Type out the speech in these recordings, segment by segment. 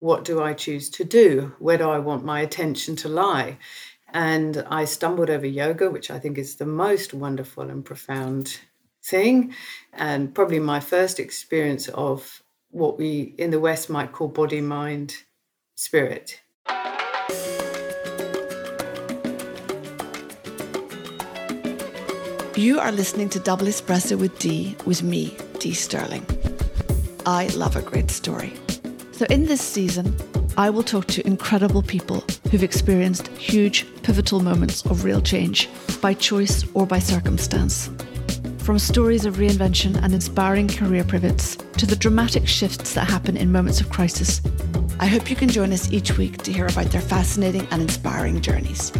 what do I choose to do? Where do I want my attention to lie? And I stumbled over yoga, which I think is the most wonderful and profound thing. And probably my first experience of what we in the West might call body, mind, spirit. You are listening to Double Espresso with Dee, with me, Dee Sterling. I love a great story. So, in this season, I will talk to incredible people who've experienced huge, pivotal moments of real change by choice or by circumstance. From stories of reinvention and inspiring career pivots to the dramatic shifts that happen in moments of crisis, I hope you can join us each week to hear about their fascinating and inspiring journeys.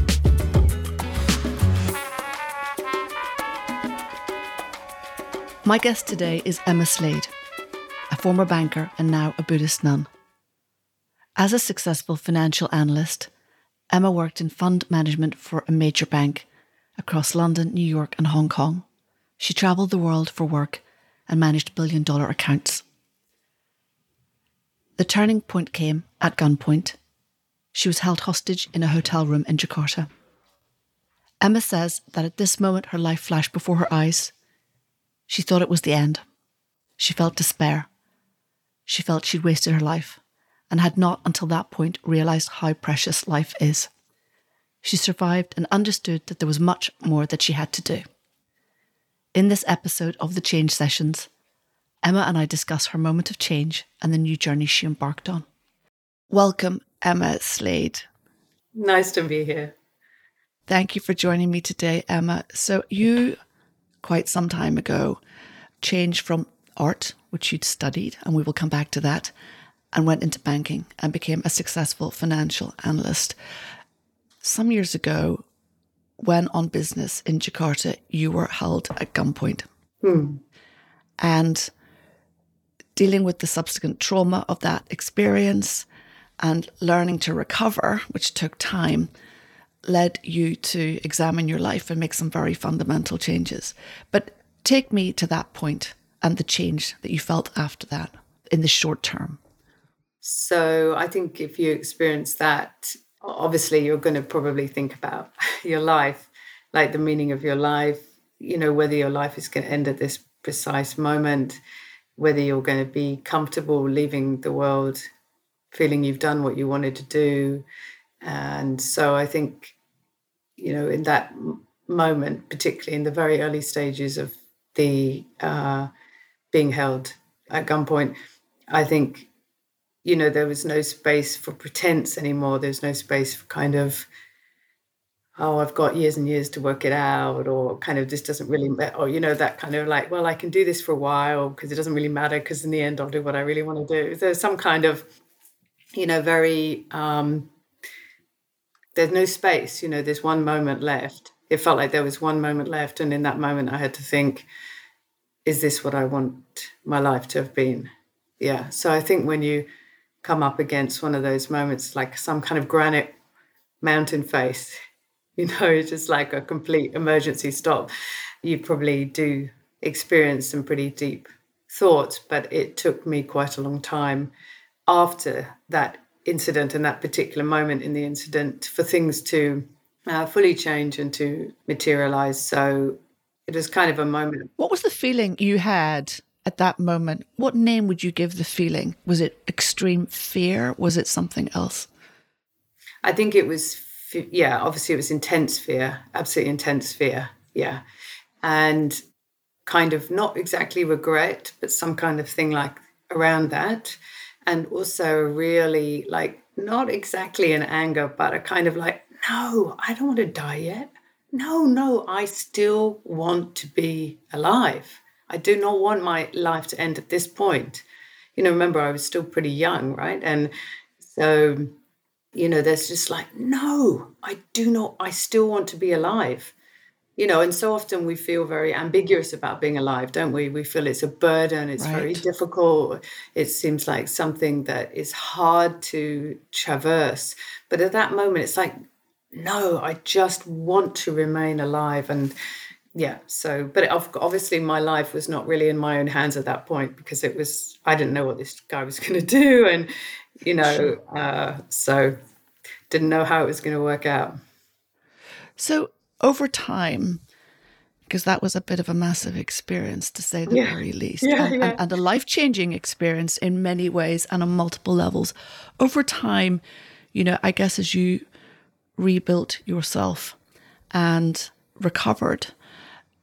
My guest today is Emma Slade, former banker and now a Buddhist nun. As a successful financial analyst, Emma worked in fund management for a major bank across London, New York, and Hong Kong. She travelled the world for work and managed billion dollar accounts. The turning point came at gunpoint. She was held hostage in a hotel room in Jakarta. Emma says that at this moment her life flashed before her eyes she thought it was the end. She felt despair. She felt she'd wasted her life and had not until that point realised how precious life is. She survived and understood that there was much more that she had to do. In this episode of the Change Sessions, Emma and I discuss her moment of change and the new journey she embarked on. Welcome, Emma Slade. Nice to be here. Thank you for joining me today, Emma. So, you quite some time ago changed from art, which you'd studied, and we will come back to that, and went into banking and became a successful financial analyst. Some years ago, when on business in Jakarta, you were held at gunpoint. Hmm. And dealing with the subsequent trauma of that experience and learning to recover, which took time, led you to examine your life and make some very fundamental changes. But take me to that point and the change that you felt after that in the short term. So I think if you experience that, obviously you're going to probably think about your life, like the meaning of your life, you know, whether your life is going to end at this precise moment, whether you're going to be comfortable leaving the world feeling you've done what you wanted to do, and so I think, you know, in that moment, particularly in the very early stages of the uh, being held at gunpoint, I think, you know, there was no space for pretense anymore. There's no space for kind of, oh, I've got years and years to work it out, or kind of this doesn't really matter, or, you know, that kind of like, well, I can do this for a while because it doesn't really matter because in the end I'll do what I really want to do. There's some kind of, you know, very, um, there's no space you know there's one moment left it felt like there was one moment left and in that moment i had to think is this what i want my life to have been yeah so i think when you come up against one of those moments like some kind of granite mountain face you know it's just like a complete emergency stop you probably do experience some pretty deep thoughts but it took me quite a long time after that incident and that particular moment in the incident for things to uh, fully change and to materialize. So it was kind of a moment. What was the feeling you had at that moment? What name would you give the feeling? Was it extreme fear? Was it something else? I think it was, yeah, obviously it was intense fear, absolutely intense fear. Yeah. And kind of not exactly regret, but some kind of thing like around that and also really like not exactly an anger, but a kind of like, no, I don't want to die yet. No, no, I still want to be alive. I do not want my life to end at this point. You know, remember, I was still pretty young, right? And so, you know, there's just like, no, I do not, I still want to be alive you know, and so often we feel very ambiguous about being alive, don't we? We feel it's a burden, it's right. very difficult, it seems like something that is hard to traverse. But at that moment, it's like, no, I just want to remain alive. And yeah so but obviously my life was not really in my own hands at that point because it was i didn't know what this guy was going to do and you know uh, so didn't know how it was going to work out so over time because that was a bit of a massive experience to say the yeah. very least yeah, and, yeah. and, and a life-changing experience in many ways and on multiple levels over time you know i guess as you rebuilt yourself and recovered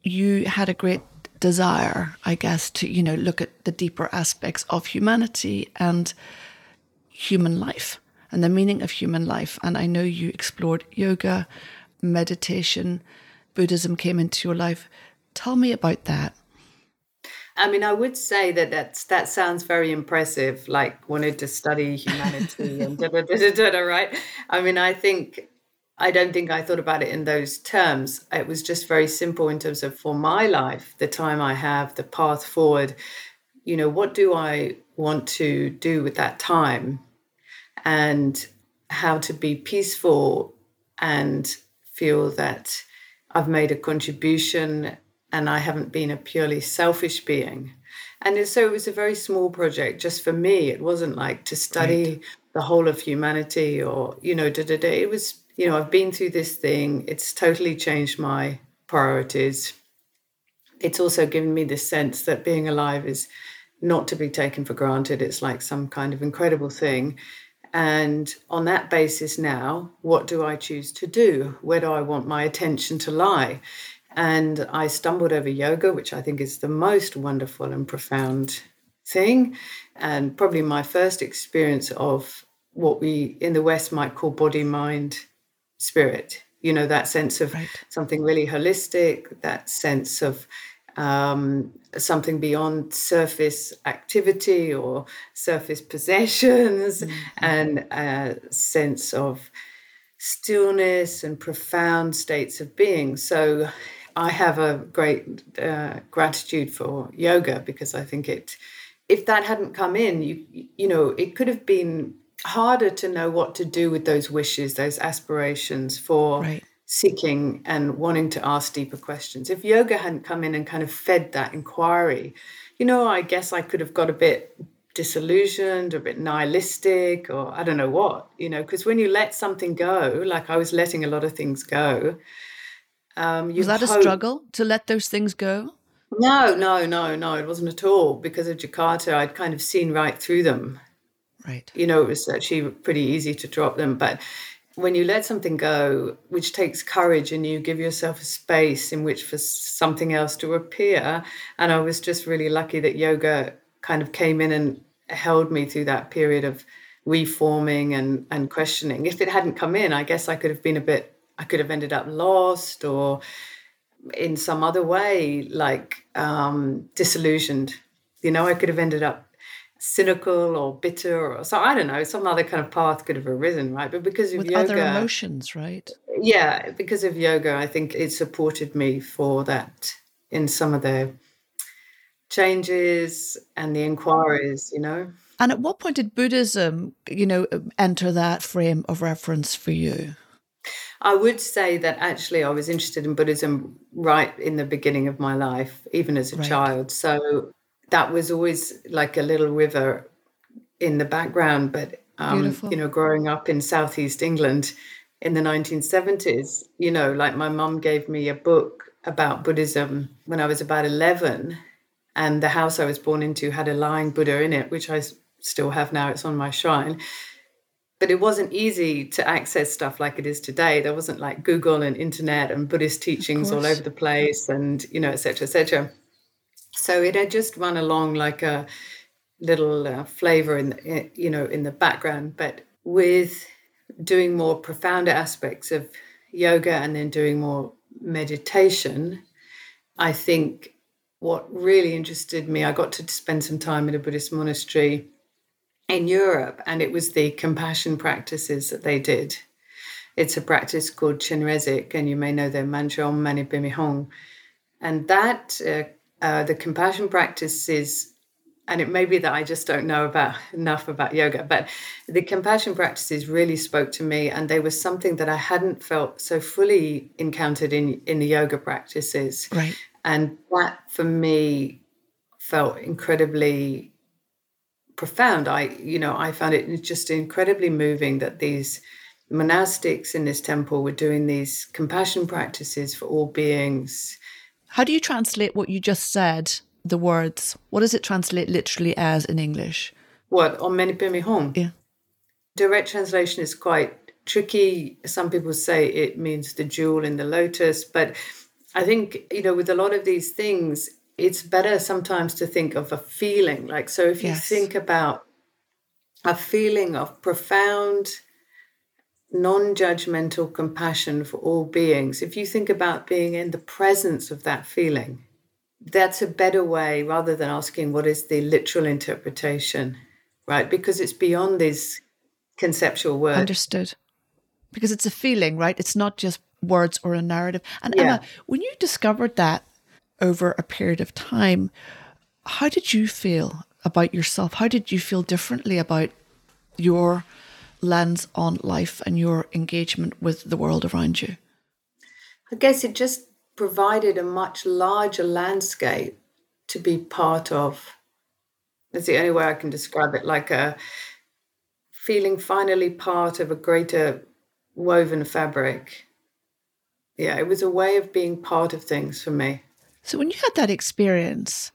you had a great desire, I guess, to, you know, look at the deeper aspects of humanity and human life and the meaning of human life. And I know you explored yoga, meditation, Buddhism came into your life. Tell me about that. I mean, I would say that that's, that sounds very impressive, like wanted to study humanity and da, da, da, da, da, right? I mean, I think I don't think I thought about it in those terms. It was just very simple in terms of for my life, the time I have, the path forward. You know, what do I want to do with that time? And how to be peaceful and feel that I've made a contribution and I haven't been a purely selfish being. And so it was a very small project just for me. It wasn't like to study right. the whole of humanity or, you know, da da da. It was you know, I've been through this thing. It's totally changed my priorities. It's also given me this sense that being alive is not to be taken for granted. It's like some kind of incredible thing. And on that basis, now, what do I choose to do? Where do I want my attention to lie? And I stumbled over yoga, which I think is the most wonderful and profound thing. And probably my first experience of what we in the West might call body mind spirit you know that sense of right. something really holistic that sense of um, something beyond surface activity or surface possessions mm-hmm. and a sense of stillness and profound states of being so i have a great uh, gratitude for yoga because i think it if that hadn't come in you you know it could have been harder to know what to do with those wishes, those aspirations for right. seeking and wanting to ask deeper questions. If yoga hadn't come in and kind of fed that inquiry, you know, I guess I could have got a bit disillusioned, a bit nihilistic, or I don't know what, you know, because when you let something go, like I was letting a lot of things go. Um, was that hope- a struggle to let those things go? No, no, no, no, it wasn't at all. Because of Jakarta, I'd kind of seen right through them. Right. You know, it was actually pretty easy to drop them. But when you let something go, which takes courage, and you give yourself a space in which for something else to appear, and I was just really lucky that yoga kind of came in and held me through that period of reforming and and questioning. If it hadn't come in, I guess I could have been a bit. I could have ended up lost or in some other way, like um, disillusioned. You know, I could have ended up cynical or bitter or so I don't know some other kind of path could have arisen right but because of with yoga other emotions right yeah because of yoga I think it supported me for that in some of the changes and the inquiries you know and at what point did Buddhism you know enter that frame of reference for you I would say that actually I was interested in Buddhism right in the beginning of my life, even as a right. child. So that was always like a little river in the background. But um, you know, growing up in southeast England in the 1970s, you know, like my mum gave me a book about Buddhism when I was about 11, and the house I was born into had a lying Buddha in it, which I still have now. It's on my shrine. But it wasn't easy to access stuff like it is today. There wasn't like Google and internet and Buddhist teachings all over the place, and you know, et cetera, et cetera. So it had just run along like a little uh, flavor in, the, you know in the background, but with doing more profound aspects of yoga and then doing more meditation, I think what really interested me, I got to spend some time in a Buddhist monastery in Europe, and it was the compassion practices that they did. It's a practice called Chenrezig, and you may know their mantra Om Mani Padme. And that uh, uh, the compassion practice is and it may be that I just don't know about enough about yoga, but the compassion practices really spoke to me, and they were something that I hadn't felt so fully encountered in in the yoga practices. Right. And that for me felt incredibly profound. I, you know, I found it just incredibly moving that these monastics in this temple were doing these compassion practices for all beings. How do you translate what you just said? The words. What does it translate literally as in English? What Om Mani Padme Hum? Yeah. Direct translation is quite tricky. Some people say it means the jewel in the lotus, but I think you know with a lot of these things, it's better sometimes to think of a feeling. Like so, if you Yes. think about a feeling of profound non-judgmental compassion for all beings if you think about being in the presence of that feeling that's a better way rather than asking what is the literal interpretation right because it's beyond these conceptual words Understood. Because it's a feeling, right? It's not just words or a narrative. And Yeah. Emma, when you discovered that over a period of time, how did you feel about yourself? How did you feel differently about your lens on life and your engagement with the world around you? I guess it just provided a much larger landscape to be part of. That's the only way I can describe it like a feeling finally part of a greater woven fabric. Yeah, it was a way of being part of things for me. So when you had that experience,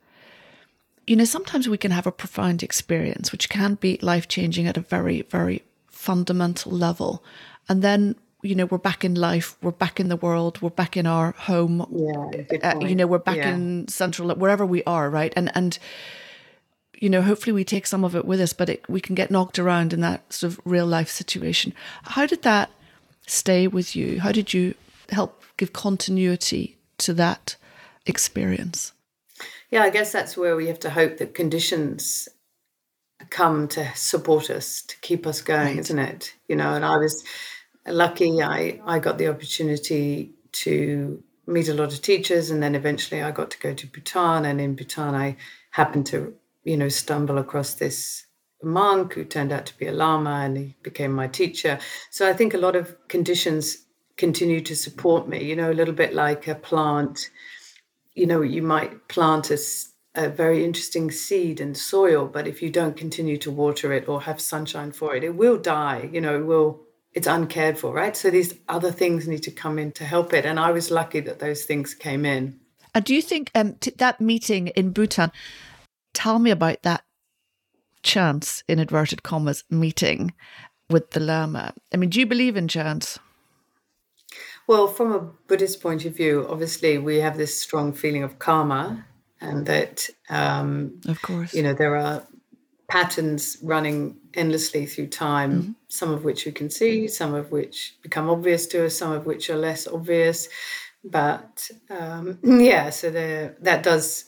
you know, sometimes we can have a profound experience, which can be life changing at a very, very fundamental level. And then, you know, we're back in life, we're back in the world, we're back in our home. Yeah, Uh, you know, we're back Yeah. in central, wherever we are, right? And, and, you know, hopefully we take some of it with us, but it, we can get knocked around in that sort of real life situation. How did that stay with you? How did you help give continuity to that experience? Yeah, I guess that's where we have to hope that conditions come to support us, to keep us going, isn't it? You know, and I was lucky I, I got the opportunity to meet a lot of teachers and then eventually I got to go to Bhutan and in Bhutan I happened to, you know, stumble across this monk who turned out to be a lama and he became my teacher. So I think a lot of conditions continue to support me, you know, a little bit like a plant you know, you might plant a, a very interesting seed and soil, but if you don't continue to water it or have sunshine for it, it will die. You know, it will. It's uncared for, right? So these other things need to come in to help it. And I was lucky that those things came in. And do you think um, t- that meeting in Bhutan, tell me about that chance, in inverted commas, meeting with the Lama? I mean, do you believe in chance? Well, from a Buddhist point of view, obviously we have this strong feeling of karma, and that um, Of course. you know there are patterns running endlessly through time some of which we can see some of which become obvious to us some of which are less obvious. But um, yeah so there that does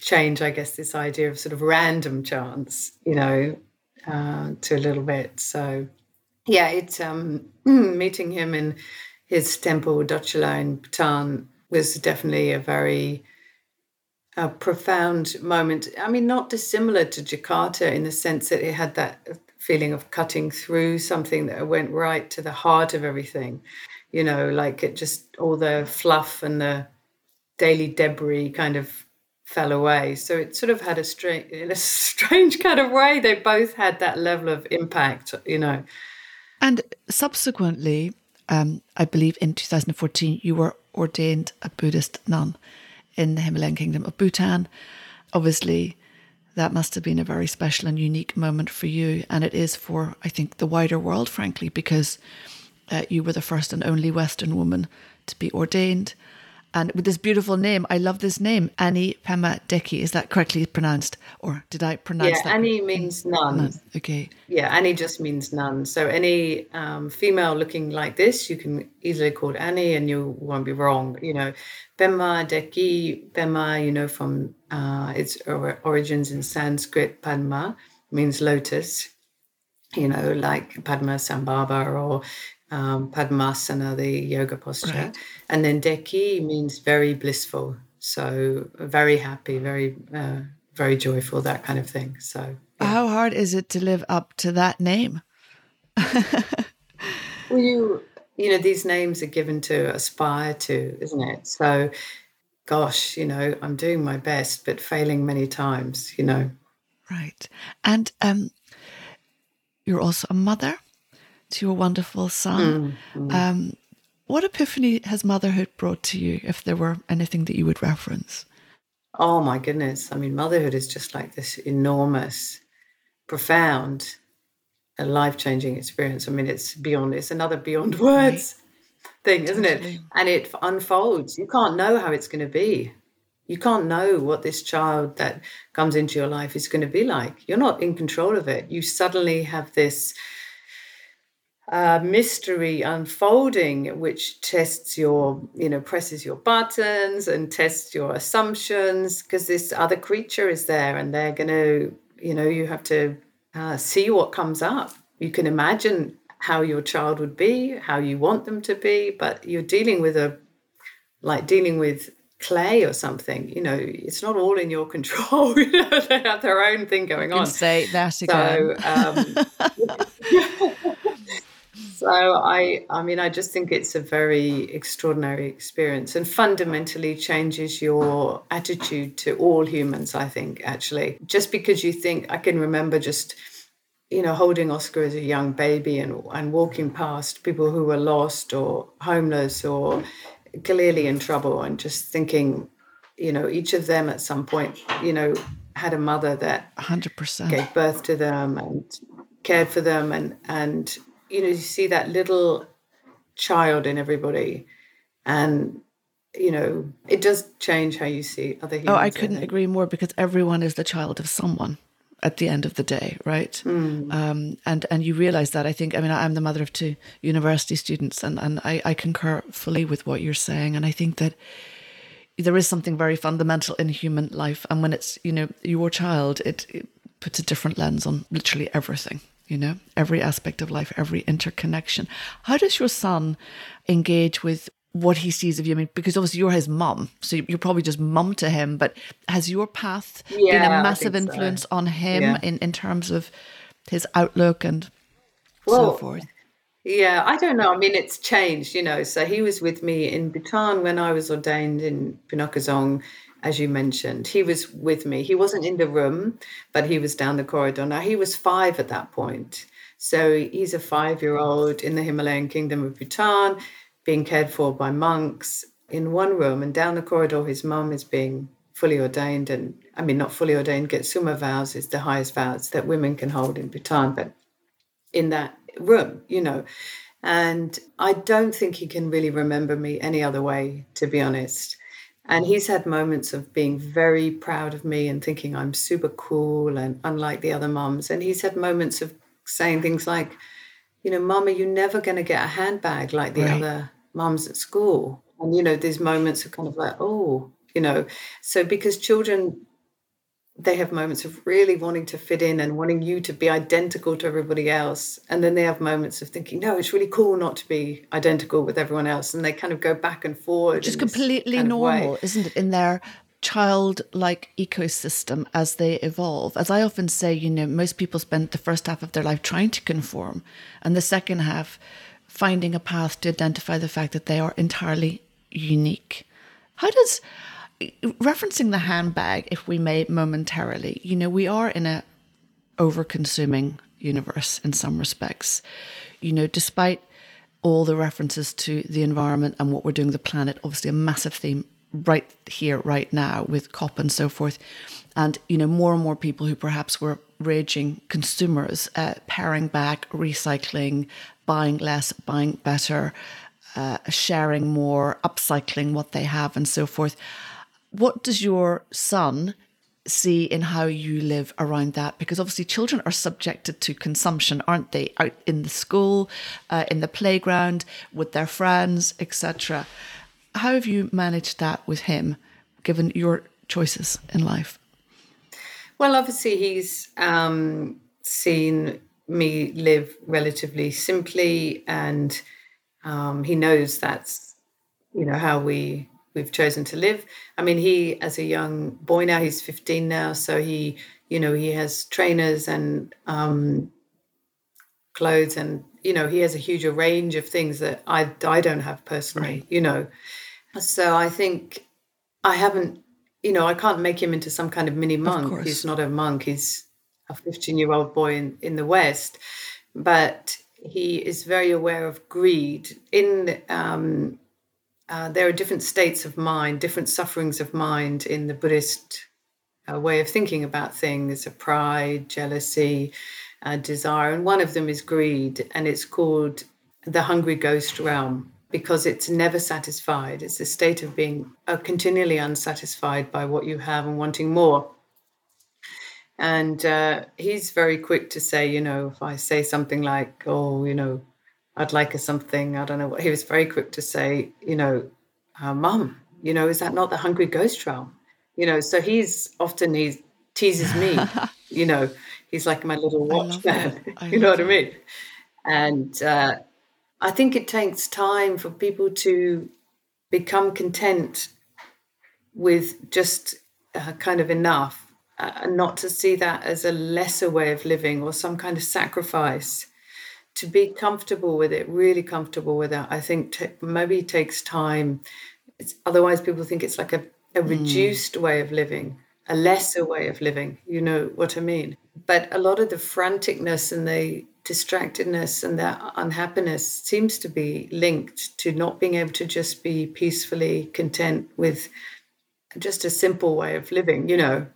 change i guess this idea of sort of random chance you know uh, to a little bit. So yeah it's um, meeting him in his temple Dochala in Bhutan was definitely a very a profound moment. I mean, not dissimilar to Jakarta in the sense that it had that feeling of cutting through something that went right to the heart of everything. You know, like it just all the fluff and the daily debris kind of fell away. So it sort of had a strange, in a strange kind of way. They both had that level of impact. You know. And subsequently, um, I believe in 2014, you were ordained a Buddhist nun in the Himalayan kingdom of Bhutan. Obviously, that must have been a very special and unique moment for you. And it is for, I think, the wider world, frankly, because uh, you were the first and only Western woman to be ordained. And with this beautiful name, I love this name, Ani Pema Deki. Is that correctly pronounced? Or did I pronounce Yeah, that? Ani means nun. Nun. Okay. Yeah, Ani just means nun. So any um, female looking like this, you can easily call Ani, and you won't be wrong. You know, Pema Deki, Pema, you know, from uh, its origins in Sanskrit, Padma means lotus. You know, like Padma Sambhava or um, Padmasana, the yoga posture, Right. and then Deki means very blissful. So very happy, very uh, very joyful, that kind of thing. So, yeah. how hard is it to live up to that name? well, you you know these names are given to aspire to, isn't it? So, gosh, you know, I'm doing my best, but failing many times. You know, right? And um, you're also a mother to your wonderful son. Mm, mm. Um, what epiphany has motherhood brought to you, if there were anything that you would reference? Oh my goodness. I mean, motherhood is just like this enormous, profound, a life changing experience. I mean, it's beyond, it's another beyond words right. thing, isn't it? And it unfolds. You can't know how it's going to be. You can't know what this child that comes into your life is going to be like. You're not in control of it. You suddenly have this uh, mystery unfolding, which tests your, you know, presses your buttons and tests your assumptions because this other creature is there and they're going to, you know, you have to uh, see what comes up. You can imagine how your child would be, how you want them to be, but you're dealing with a, like dealing with clay or something you know it's not all in your control you know they have their own thing going on say that again. so um, So I, I mean, I just think it's a very extraordinary experience and fundamentally changes your attitude to all humans. I think actually, just because you think I can remember just, you know, holding Oscar as a young baby and and walking past people who were lost or homeless or clearly in trouble and just thinking, you know, each of them at some point, you know, had a mother that 100% gave birth to them and cared for them and and you know you see that little child in everybody and you know it does change how you see other humans oh i couldn't agree more because everyone is the child of someone at the end of the day right? Mm. um, and and you realize that i think i mean i'm the mother of two university students and and I, I concur fully with what you're saying. And i think that there is something very fundamental in human life. And when it's you know your child it, it puts a different lens on literally everything you know, every aspect of life, every interconnection. How does your son engage with what he sees of you? I mean, because obviously you're his mum, so you're probably just mum to him, but has your path yeah, been a massive influence so. on him yeah. in, in terms of his outlook and well, so forth? Yeah, I don't know. I mean, it's changed, you know. So he was with me in Bhutan when I was ordained in Punakha Dzong as you mentioned. He was with me. He wasn't in the room, but he was down the corridor. Now, he was five at that point. So he's a five year old in the Himalayan kingdom of Bhutan, being cared for by monks in one room. And down the corridor, his mum is being fully ordained. And I mean, not fully ordained, Getsuma vows is the highest vows that women can hold in Bhutan, but in that room, you know. And I don't think he can really remember me any other way, to be honest. And he's had moments of being very proud of me and thinking I'm super cool and unlike the other moms. And he's had moments of saying things like, you know, Mama, you're never going to get a handbag like the right. other moms at school. And, you know, these moments are kind of like, oh, you know, so because children they have moments of really wanting to fit in and wanting you to be identical to everybody else. And then they have moments of thinking, no, it's really cool not to be identical with everyone else. And they kind of go back and forward. Which is completely normal, isn't it? In their childlike ecosystem as they evolve. As I often say, you know, most people spend the first half of their life trying to conform, and the second half finding a path to identify the fact that they are entirely unique. How does referencing the handbag, if we may momentarily, you know, we are in a over-consuming universe in some respects. You know, despite all the references to the environment and what we're doing the planet, obviously a massive theme right here, right now with COP and so forth. And, you know, more and more people who perhaps were raging consumers, uh, paring back, recycling, buying less, buying better, uh, sharing more, upcycling what they have, and so forth what does your son see in how you live around that? Because obviously, children are subjected to consumption, aren't they? Out in the school, uh, in the playground, with their friends, etc. How have you managed that with him, given your choices in life? Well, obviously, he's um, seen me live relatively simply, and um, he knows that's you know how we we've chosen to live. I mean, he, as a young boy now, he's 15 now, so he, you know, he has trainers and um, clothes, and you know, he has a huge range of things that I I don't have personally, right. you know. So I think I haven't, you know, I can't make him into some kind of mini monk. Of he's not a monk. He's a 15 year old boy in, in the West, but he is very aware of greed in um, uh, there are different states of mind, different sufferings of mind in the Buddhist uh, way of thinking about things of pride, jealousy, uh, desire. And one of them is greed, and it's called the hungry ghost realm because it's never satisfied. It's a state of being uh, continually unsatisfied by what you have and wanting more. And uh, he's very quick to say, you know, if I say something like, oh, you know, I'd like a something. I don't know what. He was very quick to say, you know, uh, Mum, you know, is that not the hungry ghost realm? You know, so he's often he teases me. you know, he's like my little watchman. you know what I mean? And uh, I think it takes time for people to become content with just uh, kind of enough, uh, not to see that as a lesser way of living or some kind of sacrifice to be comfortable with it, really comfortable with it, I think t- maybe takes time. It's, otherwise, people think it's like a, a hmm. reduced mm. way of living, a lesser way of living. You know what I mean? But a lot of the franticness and the distractedness and the unhappiness seems to be linked to not being able to just be peacefully content with just a simple way of living, you know,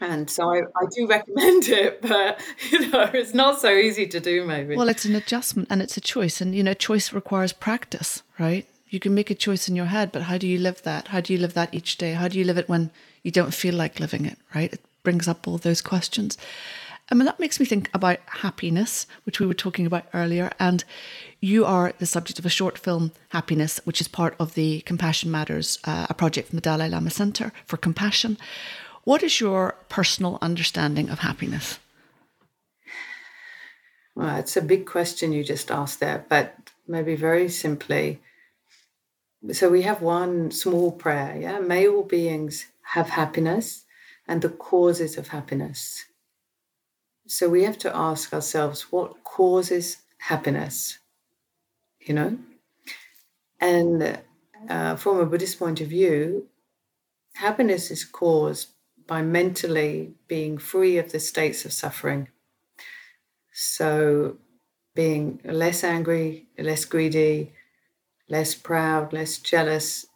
and so I, I do recommend it, but you know, it's not so easy to do maybe. Well, it's an adjustment and it's a choice. And you know, choice requires practice, right? You can make a choice in your head, but how do you live that? How do you live that each day? How do you live it when you don't feel like living it, right? It brings up all those questions. I mean, that makes me think about happiness, which we were talking about earlier. And you are the subject of a short film, Happiness, which is part of the Compassion Matters, uh, a project from the Dalai Lama Center for Compassion. What is your personal understanding of happiness? Well, it's a big question you just asked there, but maybe very simply. So we have one small prayer, yeah? May all beings have happiness and the causes of happiness. So we have to ask ourselves what causes happiness, you know? And uh, from a Buddhist point of view, happiness is caused by mentally being free of the states of suffering. So, being less angry, less greedy, less proud, less jealous,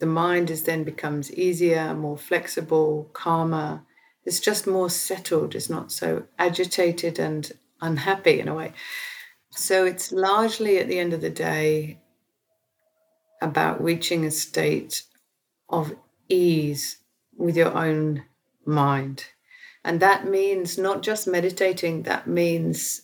the mind is then becomes easier, more flexible, calmer. It's just more settled. It's not so agitated and unhappy in a way. So it's largely at the end of the day about reaching a state of ease with your own mind. And that means not just meditating, that means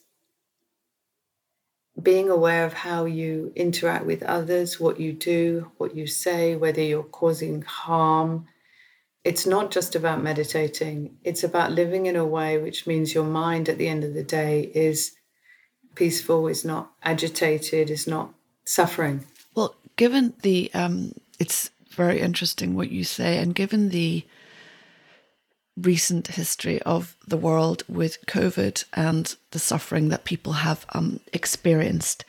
being aware of how you interact with others, what you do, what you say, whether you're causing harm. It's not just about meditating, it's about living in a way which means your mind at the end of the day is peaceful, is not agitated, is not suffering. Well, given the, um, it's very interesting what you say, and given the recent history of the world with COVID and the suffering that people have um, experienced,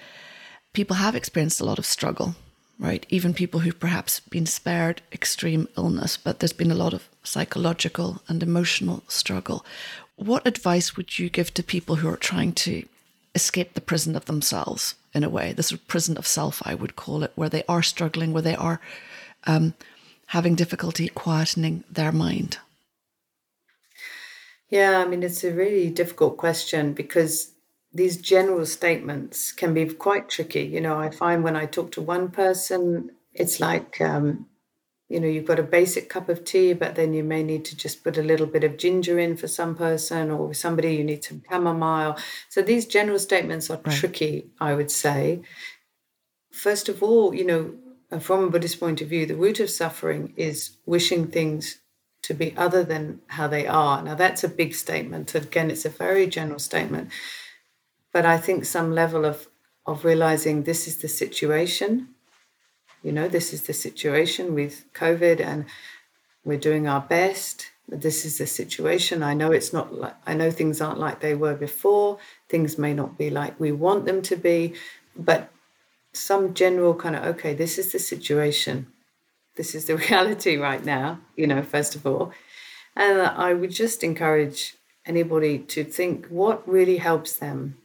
people have experienced a lot of struggle, right? Even people who've perhaps been spared extreme illness, but there's been a lot of psychological and emotional struggle. What advice would you give to people who are trying to escape the prison of themselves in a way, this prison of self, I would call it, where they are struggling, where they are um, having difficulty quietening their mind? Yeah, I mean, it's a really difficult question because these general statements can be quite tricky. You know, I find when I talk to one person, it's like, um, you know, you've got a basic cup of tea, but then you may need to just put a little bit of ginger in for some person, or somebody you need some chamomile. So these general statements are right. tricky, I would say. First of all, you know, from a Buddhist point of view, the root of suffering is wishing things to be other than how they are. Now, that's a big statement. Again, it's a very general statement. But I think some level of, of realizing this is the situation you know, this is the situation with COVID and we're doing our best. This is the situation. I know it's not like, I know things aren't like they were before. Things may not be like we want them to be, but some general kind of, okay, this is the situation. This is the reality right now, you know, first of all. And I would just encourage anybody to think what really helps them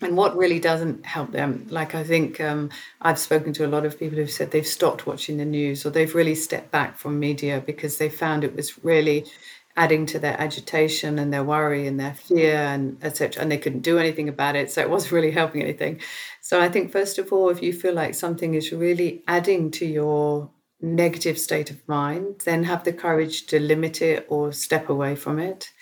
and what really doesn't help them like i think um, i've spoken to a lot of people who've said they've stopped watching the news or they've really stepped back from media because they found it was really adding to their agitation and their worry and their fear and etc and they couldn't do anything about it so it wasn't really helping anything so i think first of all if you feel like something is really adding to your negative state of mind then have the courage to limit it or step away from it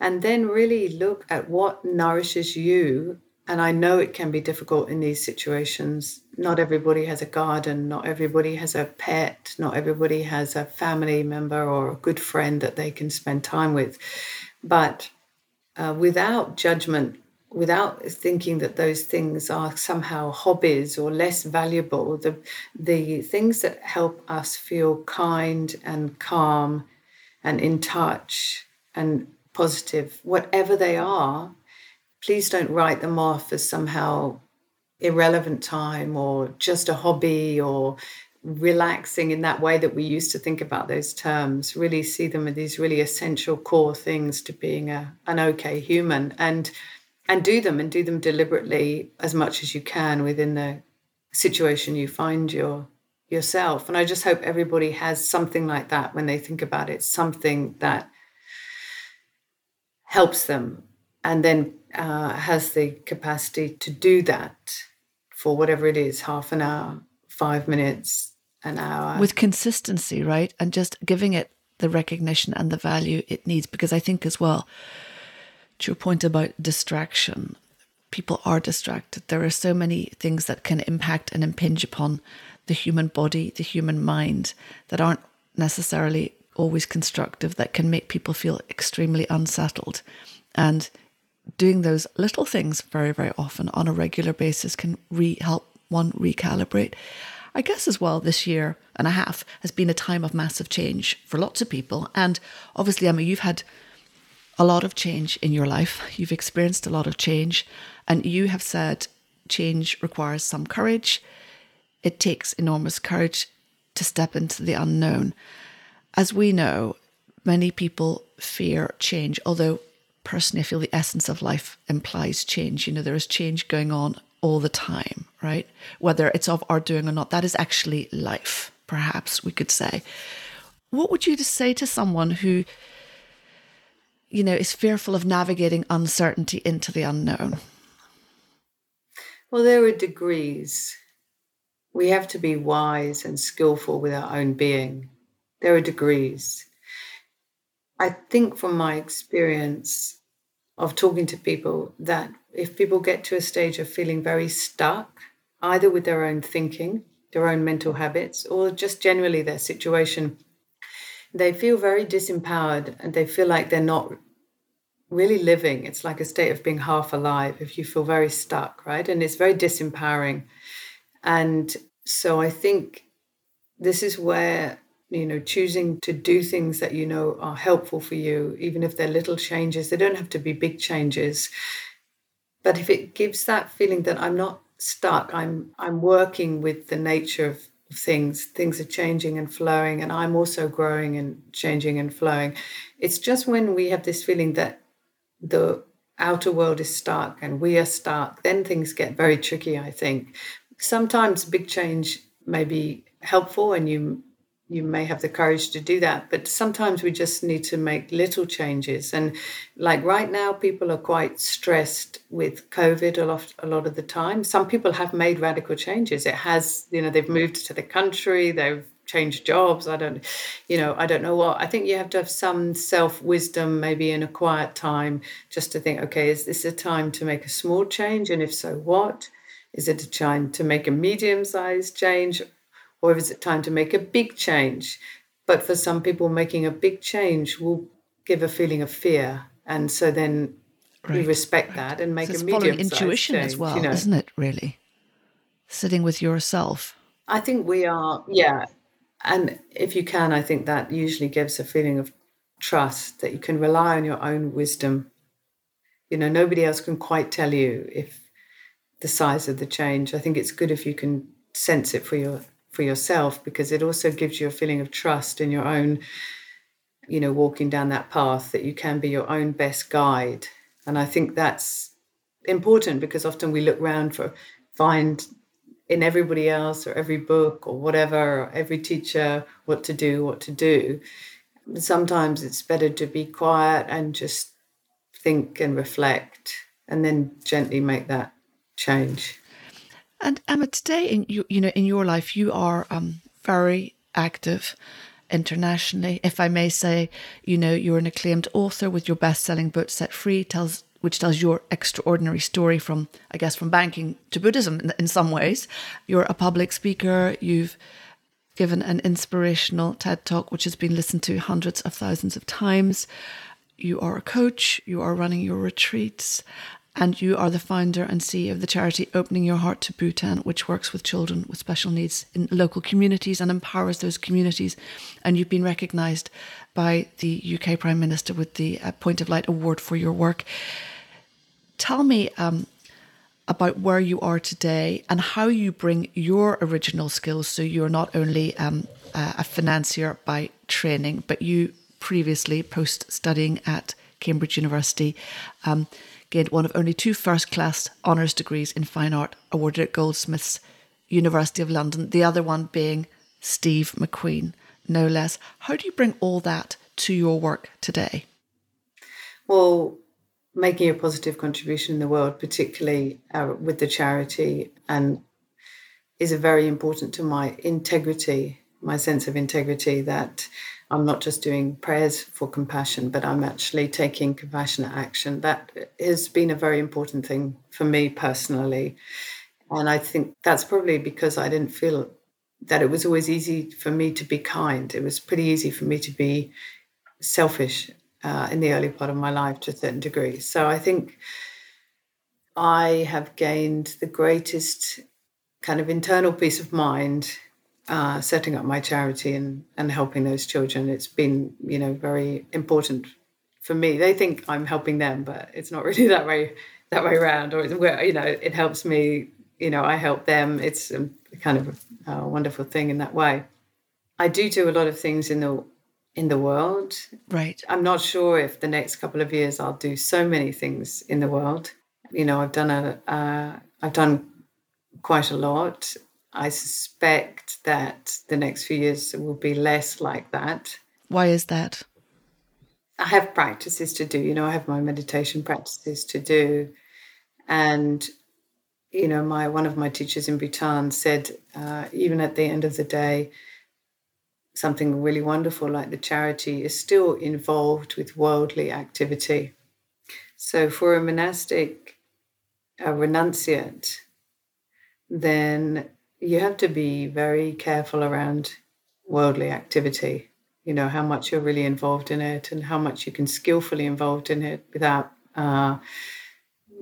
and then really look at what nourishes you and I know it can be difficult in these situations. Not everybody has a garden, not everybody has a pet, not everybody has a family member or a good friend that they can spend time with. But uh, without judgment, without thinking that those things are somehow hobbies or less valuable, the, the things that help us feel kind and calm and in touch and positive, whatever they are, please don't write them off as somehow irrelevant time or just a hobby or relaxing in that way that we used to think about those terms. Really see them as these really essential core things to being a, an okay human. And and do them and do them deliberately as much as you can within the situation you find your yourself and i just hope everybody has something like that when they think about it something that helps them and then uh, has the capacity to do that for whatever it is half an hour, five minutes, an hour. With consistency, right? And just giving it the recognition and the value it needs. Because I think, as well, to your point about distraction, people are distracted. There are so many things that can impact and impinge upon the human body, the human mind, that aren't necessarily always constructive, that can make people feel extremely unsettled. And doing those little things very, very often on a regular basis can re- help one recalibrate. I guess as well, this year and a half has been a time of massive change for lots of people. And obviously, Emma, you've had a lot of change in your life. You've experienced a lot of change, and you have said change requires some courage. It takes enormous courage to step into the unknown. As we know, many people fear change, although personally, I feel the essence of life implies change. You know, there is change going on all the time, right? Whether it's of our doing or not, that is actually life, perhaps we could say. What would you say to someone who, you know, is fearful of navigating uncertainty into the unknown? Well, there are degrees. We have to be wise and skillful with our own being. There are degrees. I think from my experience of talking to people that if people get to a stage of feeling very stuck, either with their own thinking, their own mental habits, or just generally their situation, they feel very disempowered and they feel like they're not really living. It's like a state of being half alive if you feel very stuck, right? And it's very disempowering. And so I think this is where you know, choosing to do things that you know are helpful for you, even if they're little changes. They don't have to be big changes. But if it gives that feeling that I'm not stuck, I'm I'm working with the nature of things. Things are changing and flowing, and I'm also growing and changing and flowing. It's just when we have this feeling that the outer world is stuck and we are stuck, then things get very tricky, I think. Sometimes big change may be helpful and you you may have the courage to do that but sometimes we just need to make little changes. And like right now people are quite stressed with covid a lot a lot of the time. Some people have made radical changes. It has you know they've moved to the country they've changed jobs i don't you know i don't know what i think you have to have some self wisdom maybe in a quiet time just to think okay is this a time to make a small change and if so what is it a time to make a medium sized change or is it time to make a big change? But for some people, making a big change will give a feeling of fear. And so then right, we respect right. that and make so a medium intuition change, as well, you know? isn't it, really? Sitting with yourself. I think we are, yeah. And if you can, I think that usually gives a feeling of trust that you can rely on your own wisdom. You know, nobody else can quite tell you if the size of the change. I think it's good if you can sense it for your for yourself because it also gives you a feeling of trust in your own you know walking down that path that you can be your own best guide and i think that's important because often we look around for find in everybody else or every book or whatever or every teacher what to do what to do sometimes it's better to be quiet and just think and reflect and then gently make that change and Emma, today in you, you know, in your life, you are um, very active internationally. If I may say, you know, you're an acclaimed author with your best-selling book "Set Free," tells which tells your extraordinary story from, I guess, from banking to Buddhism in, in some ways. You're a public speaker. You've given an inspirational TED talk, which has been listened to hundreds of thousands of times. You are a coach. You are running your retreats and you are the founder and CEO of the charity Opening Your Heart to Bhutan, which works with children with special needs in local communities and empowers those communities. And you've been recognised by the UK Prime Minister with the uh, Point of Light Award for your work. Tell me um, about where you are today and how you bring your original skills. So you're not only um, a financier by training, but you previously, post studying at Cambridge University, um, gained one of only two first class honours degrees in fine art awarded at Goldsmiths, University of London, the other one being Steve McQueen, no less. How do you bring all that to your work today? Well, making a positive contribution in the world, particularly uh, with the charity, and is very important to my integrity, my sense of integrity that I'm not just doing prayers for compassion, but I'm actually taking compassionate action. That has been a very important thing for me personally. And I think that's probably because I didn't feel that it was always easy for me to be kind. It was pretty easy for me to be selfish uh, in the early part of my life to a certain degree. So I think I have gained the greatest kind of internal peace of mind uh, setting up my charity and, and helping those children. It's been, you know, very important for me. They think I'm helping them, but it's not really that way that way around. Or where you know, it helps me. You know, I help them. It's a kind of a, wonderful thing in that way. I do do a lot of things in the in the world. Right. I'm not sure if the next couple of years I'll do so many things in the world. You know, I've done a uh, I've done quite a lot. I suspect that the next few years will be less like that. Why is that? I have practices to do. You know, I have my meditation practices to do, and you know, my one of my teachers in Bhutan said, uh, even at the end of the day, something really wonderful like the charity is still involved with worldly activity. So for a monastic, a renunciate, then you have to be very careful around worldly activity. You know how much you're really involved in it and how much you can skillfully involved in it without uh,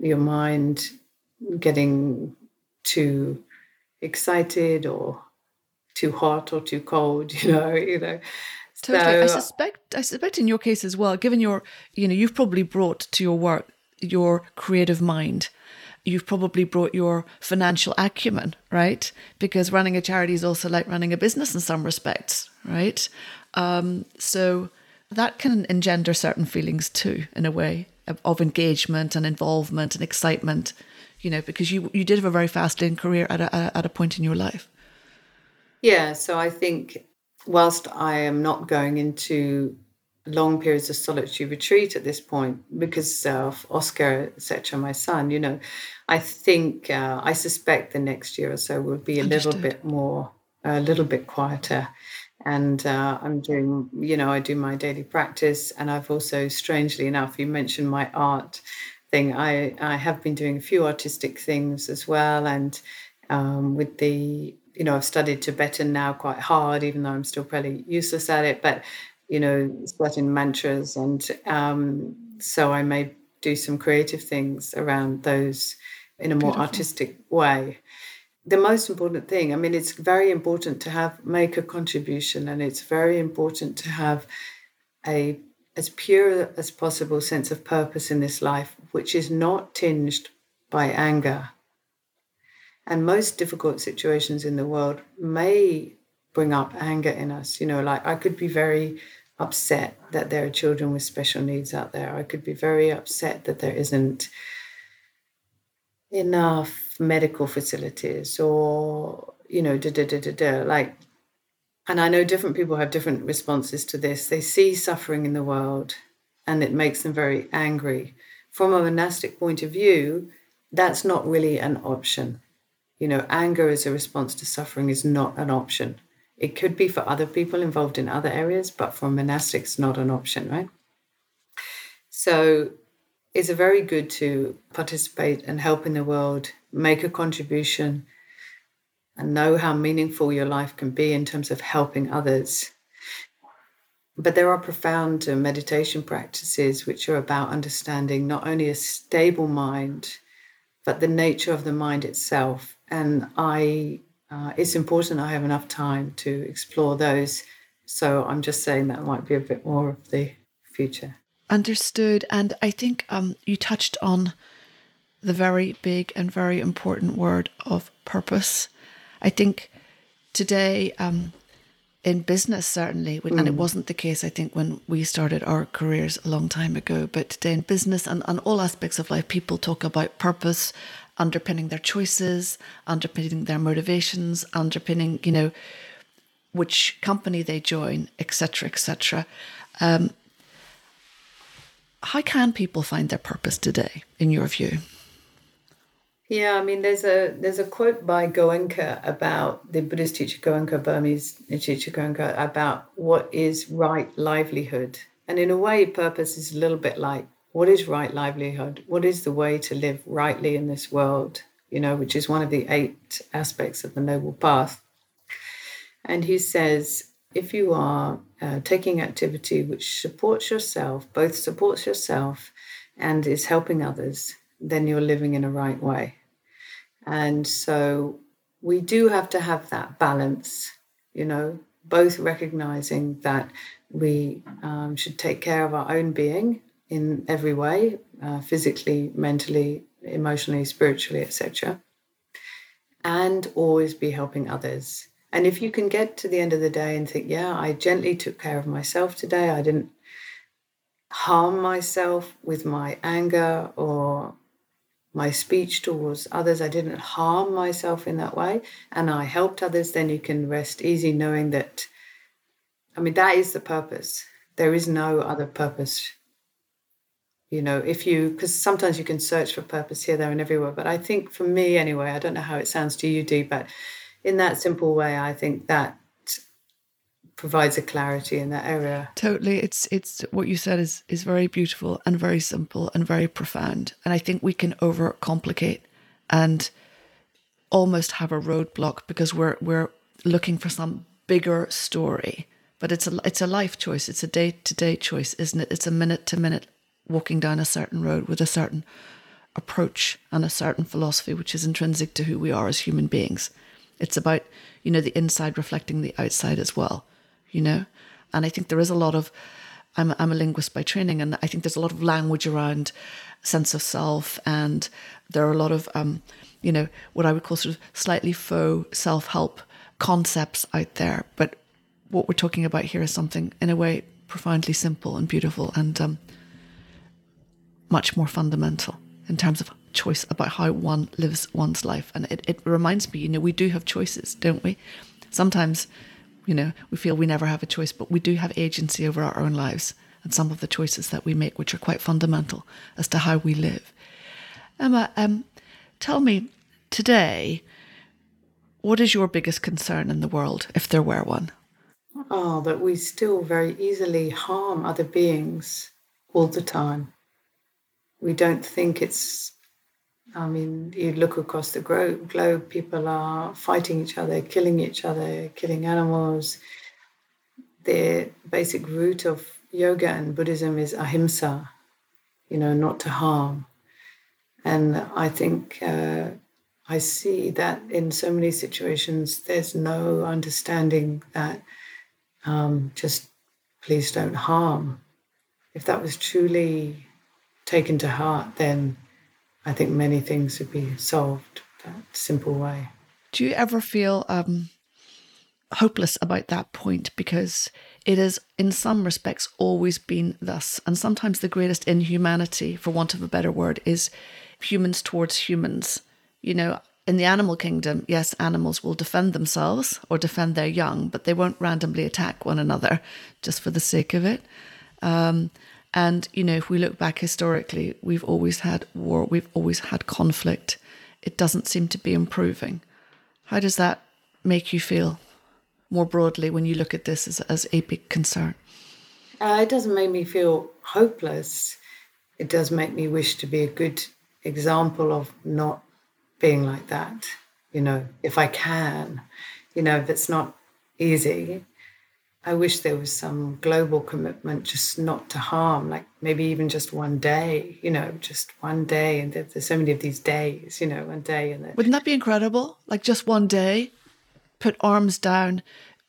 your mind getting too excited or too hot or too cold you know you know. Totally. So, i suspect i suspect in your case as well given your you know you've probably brought to your work your creative mind you've probably brought your financial acumen, right? Because running a charity is also like running a business in some respects, right? Um, so that can engender certain feelings too, in a way, of, engagement and involvement and excitement, you know, because you you did have a very fast in career at a, at a point in your life. Yeah, so I think whilst I am not going into long periods of solitary retreat at this point because of Oscar, etc., my son, you know, I think, uh, I suspect the next year or so will be a Understood. little bit more, a little bit quieter. And uh, I'm doing, you know, I do my daily practice. And I've also, strangely enough, you mentioned my art thing. I, I have been doing a few artistic things as well. And um, with the, you know, I've studied Tibetan now quite hard, even though I'm still pretty useless at it. But you know, certain mantras. And um, so I may do some creative things around those in a more Beautiful. artistic way. the most important thing. I mean, it's very important to have make a contribution, and it's very important to have a as pure as possible sense of purpose in this life, which is not tinged by anger. And most difficult situations in the world may bring up anger in us. You know, like I could be very upset that there are children with special needs out there. I could be very upset that there isn't enough medical facilities or, you know, da da da da da. Like, and I know different people have different responses to this. They see suffering in the world and it makes them very angry. From a monastic point of view, that's not really an option. You know, anger as a response to suffering is not an option. It could be for other people involved in other areas, but for monastics, not an option, right? So it's very good to participate and help in the world, make a contribution, and know how meaningful your life can be in terms of helping others. But there are profound uh, meditation practices which are about understanding not only a stable mind, but the nature of the mind itself. And I uh, it's important I have enough time to explore those. So I'm just saying that might be a bit more of the future. Understood. And I think um, you touched on the very big and very important word of purpose. I think today, um, in business, certainly, mm. and it mm. wasn't the case, I think, when we started our careers a long time ago, but today in business and, and all aspects of life, people talk about purpose underpinning their choices, underpinning their motivations, underpinning, you know, which company they join, etc., etc. Um, how can people find their purpose today, in your view? Yeah, I mean, there's a there's a quote by Goenka about the Buddhist teacher Goenka, Burmese teacher Goenka, about what is right livelihood, and in a way, purpose is a little bit like what is right livelihood? What is the way to live rightly in this world? You know, which is one of the eight aspects of the Noble Path. And he says, if you are uh, taking activity which supports yourself, both supports yourself and is helping others, then you're living in a right way. And so we do have to have that balance, you know, both recognizing that we um, should take care of our own being in every way uh, physically, mentally, emotionally, spiritually, etc. And always be helping others. And if you can get to the end of the day and think, yeah, I gently took care of myself today, I didn't harm myself with my anger or my speech towards others, I didn't harm myself in that way, and I helped others, then you can rest easy knowing that. I mean, that is the purpose. There is no other purpose you know if you because sometimes you can search for purpose here there and everywhere but i think for me anyway i don't know how it sounds to you dee but in that simple way i think that provides a clarity in that area. Totally. It's it's what you said is is very beautiful and very simple and very profound and i think we can overcomplicate and almost have a roadblock because we're we're looking for some bigger story. But it's a it's a life choice. It's a day to day choice isn't it? It's a minute to minute walking down a certain road with a certain approach and a certain philosophy which is intrinsic to who we are as human beings. It's about, you know, the inside reflecting the outside as well, you know? And I think there is a lot of, I'm, I'm a linguist by training, and I think there's a lot of language around sense of self, and there are a lot of, um, you know, what I would call sort of slightly faux self help concepts out there. But what we're talking about here is something, in a way, profoundly simple and beautiful. And um, much more fundamental in terms of choice about how one lives one's life. And it, it reminds me, you know, we do have choices, don't we? Sometimes, you know, we feel we never have a choice, but we do have agency over our own lives and some of the choices that we make, which are quite fundamental as to how we live. Emma, um, tell me today, what is your biggest concern in the world, if there were one? Oh, that we still very easily harm other beings all the time we don't think it's I mean, you look across the globe, people are fighting each other, killing each other, killing animals. The basic root of yoga and Buddhism is ahimsa, you know, not to harm. And I think uh, I see that in so many situations, there's no understanding that um, just please don't harm. If that was truly taken to heart, then I think many things would be solved that simple way. Do you ever feel um, hopeless about that point? Because it has, in some respects, always been thus. And sometimes the greatest inhumanity, for want of a better word, is humans towards humans. You know, in the animal kingdom, yes, animals will defend themselves or defend their young, but they won't randomly attack one another just for the sake of it. Um, and, you know, if we look back historically, we've always had war, we've always had conflict. It doesn't seem to be improving. How does that make you feel more broadly when you look at this as, as a big concern? Uh, it doesn't make me feel hopeless. It does make me wish to be a good example of not being like that, you know, if I can, you know, if it's not easy, I wish there was some global commitment just not to harm, like maybe even just one day, you know, just one day. And there's so many of these days, you know, one day. And Wouldn't that be incredible? Like just one day, put arms down,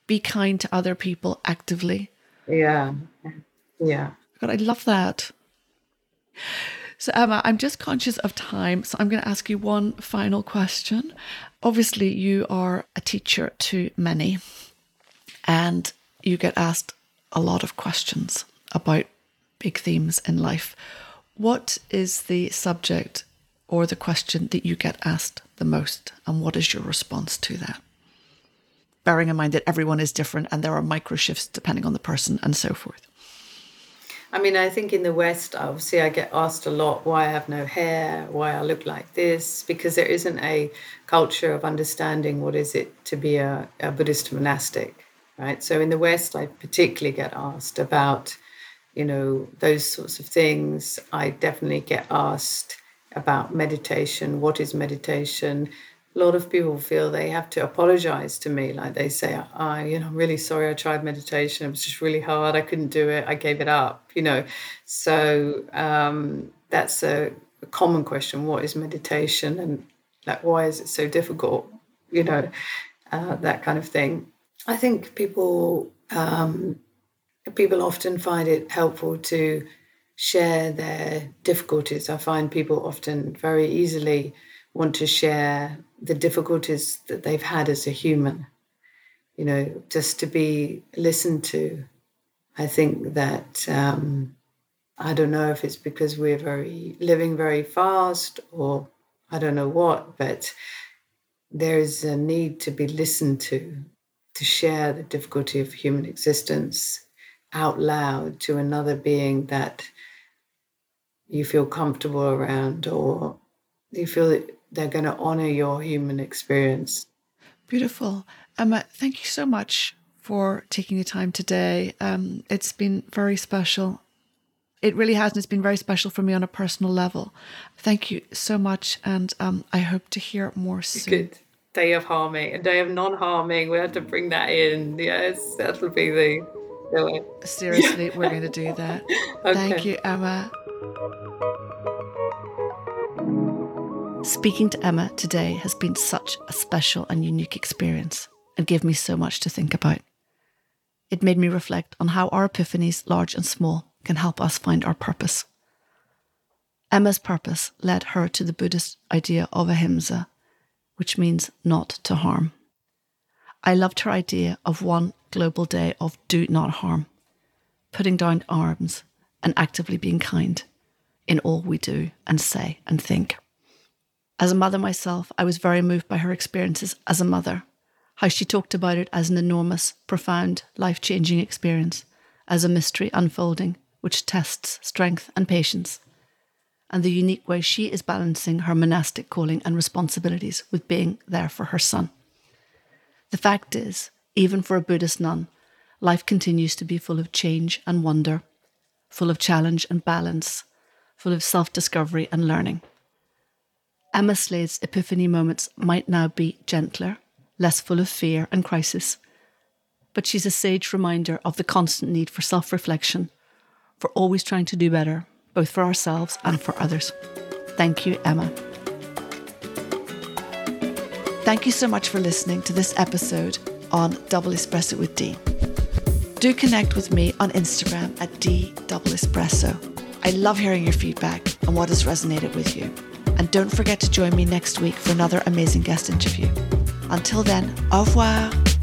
be kind to other people actively. Yeah. Yeah. God, I love that. So, Emma, I'm just conscious of time. So, I'm going to ask you one final question. Obviously, you are a teacher to many, and you get asked a lot of questions about big themes in life. What is the subject or the question that you get asked the most, and what is your response to that? Bearing in mind that everyone is different and there are micro shifts depending on the person and so forth. I mean, I think in the West, obviously, I get asked a lot why I have no hair, why I look like this, because there isn't a culture of understanding what is it to be a, a Buddhist monastic, right? So in the West, I particularly get asked about, you know, those sorts of things. I definitely get asked about meditation. What is meditation? a lot of people feel they have to apologize to me. Like they say, I, you know, I'm really sorry I tried meditation. It was just really hard. I couldn't do it. I gave it up, you know. So um, that's a, a, common question. What is meditation? And like, why is it so difficult? You know, uh, that kind of thing. I think people, um, people often find it helpful to share their difficulties. I find people often very easily want to share the difficulties that they've had as a human, you know, just to be listened to. I think that um, I don't know if it's because we're very living very fast or I don't know what, but there is a need to be listened to, to share the difficulty of human existence out loud to another being that you feel comfortable around or you feel that they're going to honor your human experience. Beautiful. Emma, thank you so much for taking the time today. Um, it's been very special. It really has, and it's been very special for me on a personal level. Thank you so much, and um, I hope to hear more soon. Good day of harming, a day of non-harming. We have to bring that in. Yes, that'll be the. Seriously, we're going to do that. okay. Thank you, Emma. Speaking to Emma today has been such a special and unique experience and gave me so much to think about. It made me reflect on how our epiphanies, large and small, can help us find our purpose. Emma's purpose led her to the Buddhist idea of ahimsa, which means not to harm. I loved her idea of one global day of do not harm, putting down arms and actively being kind in all we do and say and think. As a mother myself, I was very moved by her experiences as a mother, how she talked about it as an enormous, profound, life changing experience, as a mystery unfolding which tests strength and patience, and the unique way she is balancing her monastic calling and responsibilities with being there for her son. The fact is, even for a Buddhist nun, life continues to be full of change and wonder, full of challenge and balance, full of self discovery and learning. Emma Slade's epiphany moments might now be gentler, less full of fear and crisis. But she's a sage reminder of the constant need for self reflection, for always trying to do better, both for ourselves and for others. Thank you, Emma. Thank you so much for listening to this episode on Double Espresso with Dee. Do connect with me on Instagram at D Double Espresso. I love hearing your feedback and what has resonated with you. And don't forget to join me next week for another amazing guest interview. Until then, au revoir.